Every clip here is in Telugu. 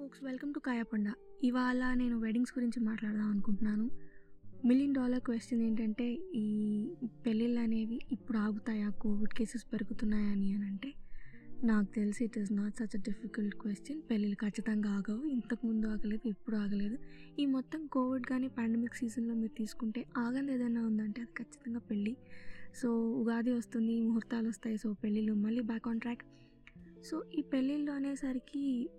ఫోక్స్ వెల్కమ్ టు కాయపండ ఇవాళ నేను వెడ్డింగ్స్ గురించి మాట్లాడదాం అనుకుంటున్నాను. మిలియన్ డాలర్ క్వశ్చన్ ఏంటంటే ఈ పెళ్ళిళ్ళు అనేవి ఇప్పుడు ఆగుతాయా? కోవిడ్ కేసెస్ పెరుగుతున్నాయా అని అని అంటే నాకు తెలిసి it is not such a difficult question పెళ్ళిళ్ళు ఖచ్చితంగా ఆగవు. ఇంతకుముందు ఆగలేదు ఇప్పుడు ఆగలేదు. ఈ మొత్తం కోవిడ్ కానీ పాండమిక్ సీజన్లో మీరు తీసుకుంటే ఆగంది ఏదైనా ఉందంటే అది ఖచ్చితంగా పెళ్ళి. సో ఉగాది వస్తుంది ముహూర్తాలు వస్తాయి. సో పెళ్ళిళ్ళు మళ్ళీ బ్యాక్ ఆన్ ట్రాక్ సో ఈ పెళ్ళిళ్ళు అనేసరికి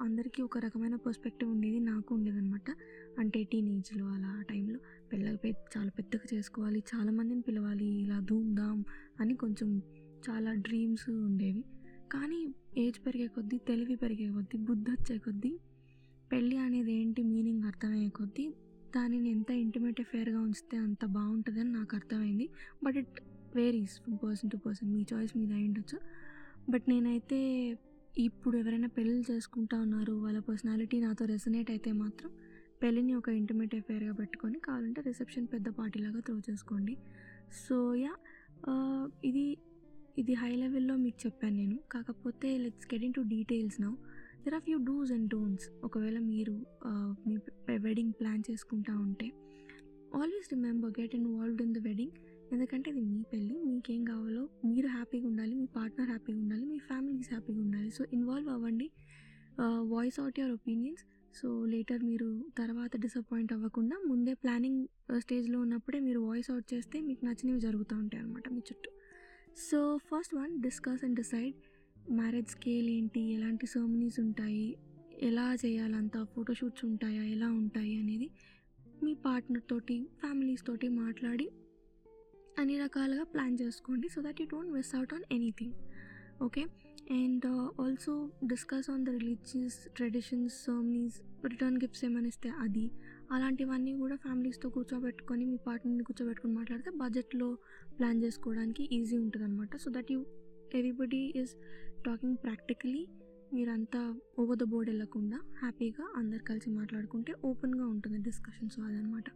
అందరికీ ఒక రకమైన పర్స్పెక్టివ్ ఉండేది నాకు ఉండేదన్నమాట. అంటే టీనేజ్లో అలా ఆ టైంలో పెళ్ళి పె- చాలా పెద్దగా చేసుకోవాలి చాలా మందిని పిలవాలి ఇలా ధూమ్ ధామ్ అని కొంచెం చాలా డ్రీమ్స్ ఉండేవి. కానీ ఏజ్ పెరిగే కొద్దీ తెలివి పెరిగే కొద్దీ బుద్ధి వచ్చే కొద్దీ పెళ్ళి అనేది ఏంటి మీనింగ్ అర్థమయ్యే కొద్దీ దానిని ఎంత ఇంటిమేట్ ఫేర్గా ఉంచితే అంత బాగుంటుందని నాకు అర్థమైంది. But it varies from person to person. Me choice మీద అయి ఉండొచ్చు బట్ నేనైతే ఇప్పుడు ఎవరైనా పెళ్ళిళ్ళు చేసుకుంటా ఉన్నారు వాళ్ళ పర్సనాలిటీ నాతో రెసనేట్ అయితే మాత్రం పెళ్ళిని ఒక ఇంటిమేట్ అఫేర్గా పెట్టుకొని కావాలంటే రిసెప్షన్ పెద్ద పార్టీలాగా త్రో చేసుకోండి. సో యా ఇది ఇది హై లెవెల్లో మీకు చెప్పాను నేను. కాకపోతే let's get in to details now there are few dos and don'ts ఒకవేళ మీరు మీ వెడ్డింగ్ ప్లాన్ చేసుకుంటా ఉంటే always remember get involved in the wedding ఎందుకంటే ఇది మీ పెళ్ళి మీకేం కావాలో మీరు హ్యాపీగా ఉండాలి మీ పార్ట్నర్ హ్యాపీగా ఉండాలి మీ ఫ్యామిలీస్ హ్యాపీగా ఉండాలి. సో ఇన్వాల్వ్ అవ్వండి. Voice out your opinions so later మీరు తర్వాత డిసప్పాయింట్ అవ్వకుండా ముందే ప్లానింగ్ స్టేజ్లో ఉన్నప్పుడే మీరు వాయిస్ అవుట్ చేస్తే మీకు నచ్చినవి జరుగుతూ ఉంటాయి అనమాట మీ చుట్టూ. So first one discuss and decide marriage scale ఏంటి? ఎలాంటి సెర్మనీస్ ఉంటాయి? ఎలా చేయాలంతా ఫోటోషూట్స్ ఉంటాయా? ఎలా ఉంటాయి? అనేది మీ పార్ట్నర్ తోటి ఫ్యామిలీస్ తోటి మాట్లాడి అన్ని రకాలుగా ప్లాన్ చేసుకోండి. So that you don't miss out on anything okay and also discuss on the religious traditions ceremonies return gifts ఏమైనా ఇస్తే అది. అలాంటివన్నీ కూడా ఫ్యామిలీస్తో కూర్చోబెట్టుకొని మీ పార్ట్నర్ని కూర్చోబెట్టుకొని మాట్లాడితే బడ్జెట్లో ప్లాన్ చేసుకోవడానికి ఈజీ ఉంటుంది అనమాట so that you everybody is talking practically మీరంతా ఓవర్ ద బోర్డ్ వెళ్ళకుండా హ్యాపీగా అందరు కలిసి మాట్లాడుకుంటే ఓపెన్గా ఉంటుంది డిస్కషన్స్ అదనమాట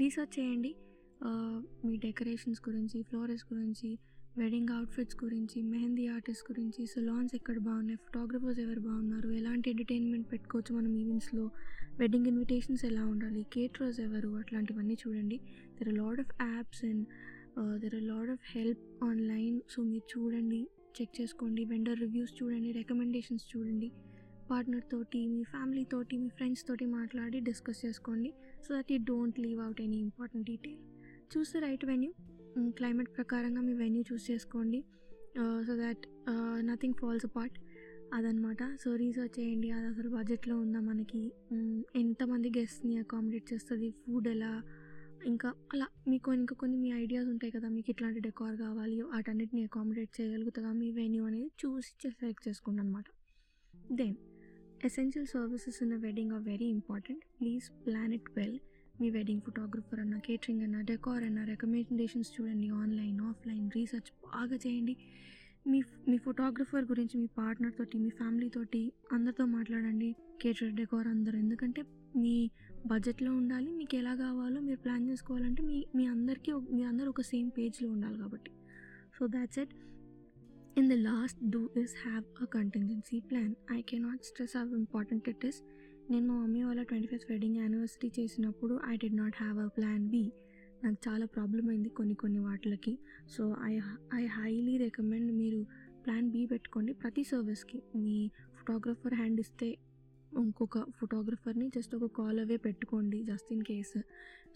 రీసెర్చ్ చేయండి. మీ డెకరేషన్స్ గురించి ఫ్లోరెస్ గురించి వెడ్డింగ్ అవుట్ఫిట్స్ గురించి మెహందీ ఆర్టిస్ట్ గురించి సలాన్స్ ఎక్కడ బాగున్నాయి ఫోటోగ్రఫర్స్ ఎవరు బాగున్నారు ఎలాంటి ఎంటర్టైన్మెంట్ పెట్టుకోవచ్చు మనం ఈవెంట్స్లో వెడ్డింగ్ ఇన్విటేషన్స్ ఎలా ఉండాలి కేటరర్స్ ఎవరు అట్లాంటివన్నీ చూడండి. There are lot of apps and there are lot of help online so మీరు చూడండి చెక్ చేసుకోండి వెండర్ రివ్యూస్ చూడండి రికమెండేషన్స్ చూడండి. పార్ట్నర్ తోటి మీ ఫ్యామిలీ తోటి మీ ఫ్రెండ్స్ తోటి మాట్లాడి డిస్కస్ చేసుకోండి so that you don't leave out any important detail choose the right venue climate ప్రకారంగా మీ వెన్యూ చూస్ చేసుకోండి. So that nothing falls apart అదనమాట సో రీసెర్చ్ చేయండి. అది అసలు బడ్జెట్లో ఉందా మనకి? ఎంతమంది గెస్ట్ని అకామిడేట్ చేస్తుంది? ఫుడ్ ఎలా? ఇంకా అలా మీకు ఇంకా కొన్ని మీ ఐడియాస్ ఉంటాయి కదా మీకు ఇట్లాంటి డెకార్ కావాలి వాటన్నిటిని అకామిడేట్ చేయగలుగుతుందా మీ వెన్యూ అనేది చూసి సెలెక్ట్ చేసుకోండి అనమాట then essential services in wedding are very important please plan it well me wedding photographer అన్న కేటరింగ్ అన్న డెకార్ అన్న రికమెండేషన్స్ చూడండి ఆన్లైన్ ఆఫ్లైన్ రీసెర్చ్ బాగా చేయండి. మీ మీ ఫోటోగ్రఫర్ గురించి మీ పార్ట్నర్ తోటి మీ ఫ్యామిలీ తోటి అందరితో మాట్లాడండి. కేటర్ డెకోర్ అందరు. ఎందుకంటే మీ బడ్జెట్లో ఉండాలి మీకు ఎలా కావాలో మీరు ప్లాన్ చేసుకోవాలంటే మీ మీ అందరికీ మీ అందరు ఒక సేమ్ పేజ్లో ఉండాలి కాబట్టి. So that's it in the last do is have a contingency plan I cannot stress how important it is నేను మా మమ్మీ వాళ్ళ ట్వంటీ ఫిఫ్త్ వెడ్డింగ్ యానివర్సరీ చేసినప్పుడు I did not have a plan B నాకు చాలా ప్రాబ్లం అయింది కొన్ని కొన్ని వాటిలకి. So I I highly recommend మీరు ప్లాన్ బి పెట్టుకోండి ప్రతి సర్వీస్కి మీ ఫోటోగ్రఫర్ హ్యాండ్ ఇస్తే ఇంకొక ఫోటోగ్రఫర్ని జస్ట్ ఒక కాల్ అవే పెట్టుకోండి just in case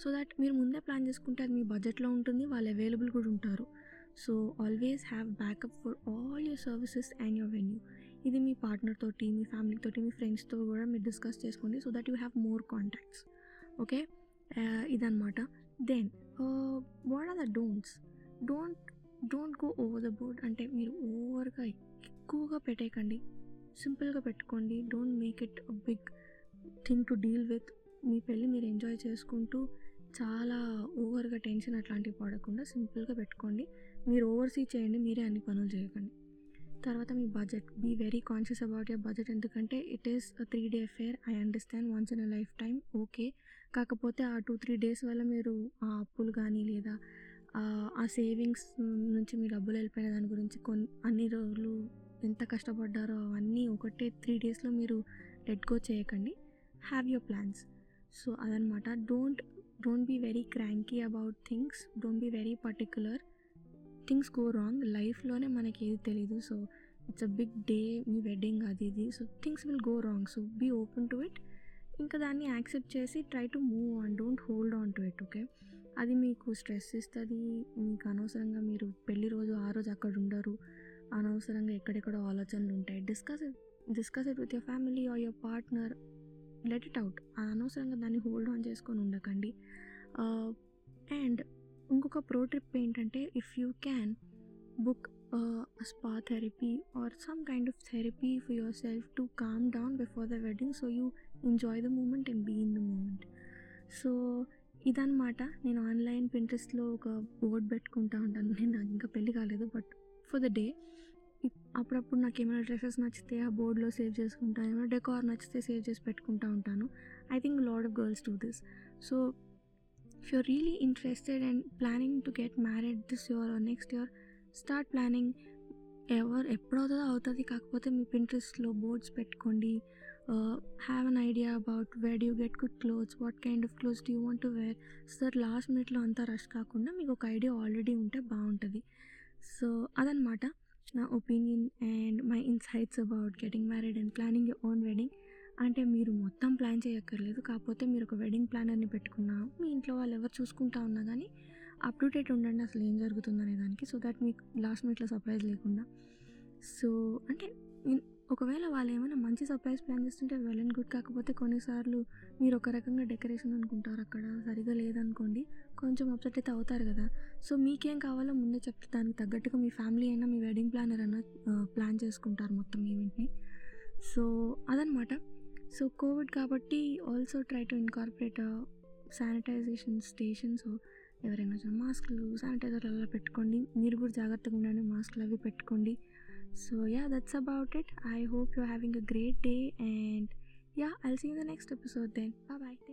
so that మీరు ముందే ప్లాన్ చేసుకుంటే అది మీ బడ్జెట్లో ఉంటుంది వాళ్ళు అవైలబుల్ కూడా ఉంటారు. So always have backup for all your services and your venue ఇది మీ పార్ట్నర్ తోటి మీ ఫ్యామిలీ తోటి మీ ఫ్రెండ్స్తో కూడా మీరు డిస్కస్ చేసుకోండి so that you have more contacts okay ఇదనమాట then what are the don'ts don't don't go over the board అంటే మీరు ఓవర్గా ఎక్కువగా పెట్టేయకండి. సింపుల్గా పెట్టుకోండి. Don't make it a big thing to deal with మీ పెళ్ళి మీరు ఎంజాయ్ చేసుకుంటూ చాలా ఓవర్గా టెన్షన్ అట్లాంటివి పడకుండా సింపుల్గా పెట్టుకోండి. మీరు ఓవర్సీ చేయండి. మీరే అన్ని పనులు చేయకండి. తర్వాత మీ budget be very conscious about your budget ఎందుకంటే it is three day fair I understand once in a lifetime okay కాకపోతే ఆ టూ త్రీ డేస్ వల్ల మీరు ఆ అప్పులు కానీ లేదా ఆ- సేవింగ్స్ నుంచి మీ డబ్బులు వెళ్ళిపోయిన దాని గురించి కొన్ని అన్ని రోజులు ఎంత కష్టపడ్డారో అవన్నీ ఒకటే త్రీ డేస్లో మీరు లెట్ గో చేయకండి. హ్యావ్ యువర్ ప్లాన్స్ సో అదనమాట. Don't don't be very cranky about things don't be very particular things go wrong లైఫ్లోనే మనకి ఏది తెలీదు. So it's a big day me wedding అది ఇది. So things will go wrong so be open to it ఇంకా దాన్ని యాక్సెప్ట్ చేసి try to move on don't hold on to it okay అది మీకు స్ట్రెస్ ఇస్తుంది. మీకు అనవసరంగా మీరు పెళ్ళి రోజు ఆ రోజు అక్కడ ఉండరు. అనవసరంగా ఎక్కడెక్కడో ఆలోచనలు ఉంటాయి. Discuss discuss it with your family or your partner let it out అనవసరంగా దాన్ని హోల్డ్ ఆన్ చేసుకొని ఉండకండి. Uh, అండ్ ఇంకొక ప్రో ట్రిప్ ఏంటంటే if you can book spa therapy or some kind of therapy for yourself to calm down before the wedding so you enjoy the moment and be in the moment so ఇదనమాట నేను ఆన్లైన్ పింట్రెస్ట్లో ఒక బోర్డ్ పెట్టుకుంటా ఉంటాను. నేను నాకు ఇంకా పెళ్ళి కాలేదు బట్ ఫర్ ద డే అప్పుడప్పుడు నాకు ఏమైనా డ్రెస్సెస్ నచ్చితే ఆ బోర్డ్లో సేవ్ చేసుకుంటాను ఏమైనా డెకార్ నచ్చితే సేవ్ చేసి పెట్టుకుంటా ఉంటాను. I think lot of girls do this so if you're really interested and planning to get married this year or next year start planning ఎవరు ఎప్పుడవుతుందో అవుతుంది. కాకపోతే మీ పింట్రెస్ట్లో బోర్డ్స్ పెట్టుకోండి. Have an idea about where you get good clothes what kind of clothes do want to wear so last మినిట్లో అంతా రష్ కాకుండా మీకు ఒక ఐడియా ఆల్రెడీ ఉంటే బాగుంటుంది. సో అదనమాట నా opinion and my insights about getting married and planning your own wedding అంటే మీరు మొత్తం ప్లాన్ చేయక్కర్లేదు. కాకపోతే మీరు ఒక వెడ్డింగ్ ప్లానర్ని పెట్టుకున్నా మీ ఇంట్లో వాళ్ళు ఎవరు చూసుకుంటా ఉన్నా కానీ అప్ టు డేట్ ఉండండి అసలు ఏం జరుగుతుందనే దానికి. సో దట్ మీకు లాస్ట్ మినిట్లో సర్ప్రైజ్ లేకుండా. సో అంటే ఒకవేళ వాళ్ళు ఏమైనా మంచి సర్ప్రైజ్ ప్లాన్ చేస్తుంటే వెల్ అండ్ గుడ్. కాకపోతే కొన్నిసార్లు మీరు ఒక రకంగా డెకరేషన్ అనుకుంటారు అక్కడ సరిగా లేదనుకోండి కొంచెం అప్సెట్ అయితే అవుతారు కదా. సో మీకేం కావాలో ముందే చెప్తే దానికి తగ్గట్టుగా మీ ఫ్యామిలీ అయినా మీ వెడ్డింగ్ ప్లానర్ అయినా ప్లాన్ చేసుకుంటారు మొత్తం ఈవెంట్ని. సో అదనమాట. సో కోవిడ్ కాబట్టి also try to incorporate sanitization station so ఎవరైనా మాస్క్లు శానిటైజర్లు అలా పెట్టుకోండి. మీరు కూడా జాగ్రత్తగా ఉండండి మాస్కులు అవి పెట్టుకోండి. So yeah that's about it I hope you having a great day and yeah I'll see in the next episode then bye take